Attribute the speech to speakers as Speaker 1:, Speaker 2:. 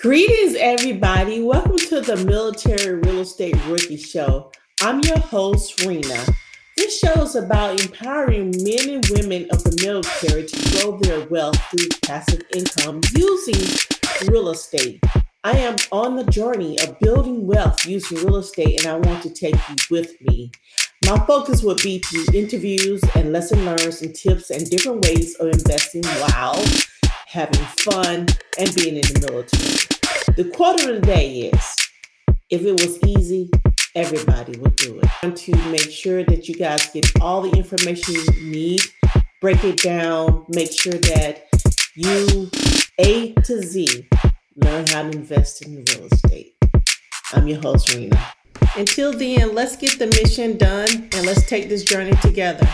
Speaker 1: Greetings, everybody. Welcome to the Military Real Estate Rookie Show. I'm your host, Rena. This show is about empowering men and women of the military to grow their wealth through passive income using real estate. I am on the journey of building wealth using real estate, and I want to take you with me. My focus will be through interviews and lesson learns and tips and different ways of investing while having fun and being in the military. The quote of the day is if it was easy, everybody would do it. I want to make sure that you guys get all the information you need, break it down, make sure that you A to Z learn how to invest in real estate. I'm your host, Rena. Until then, let's get the mission done and let's take this journey together.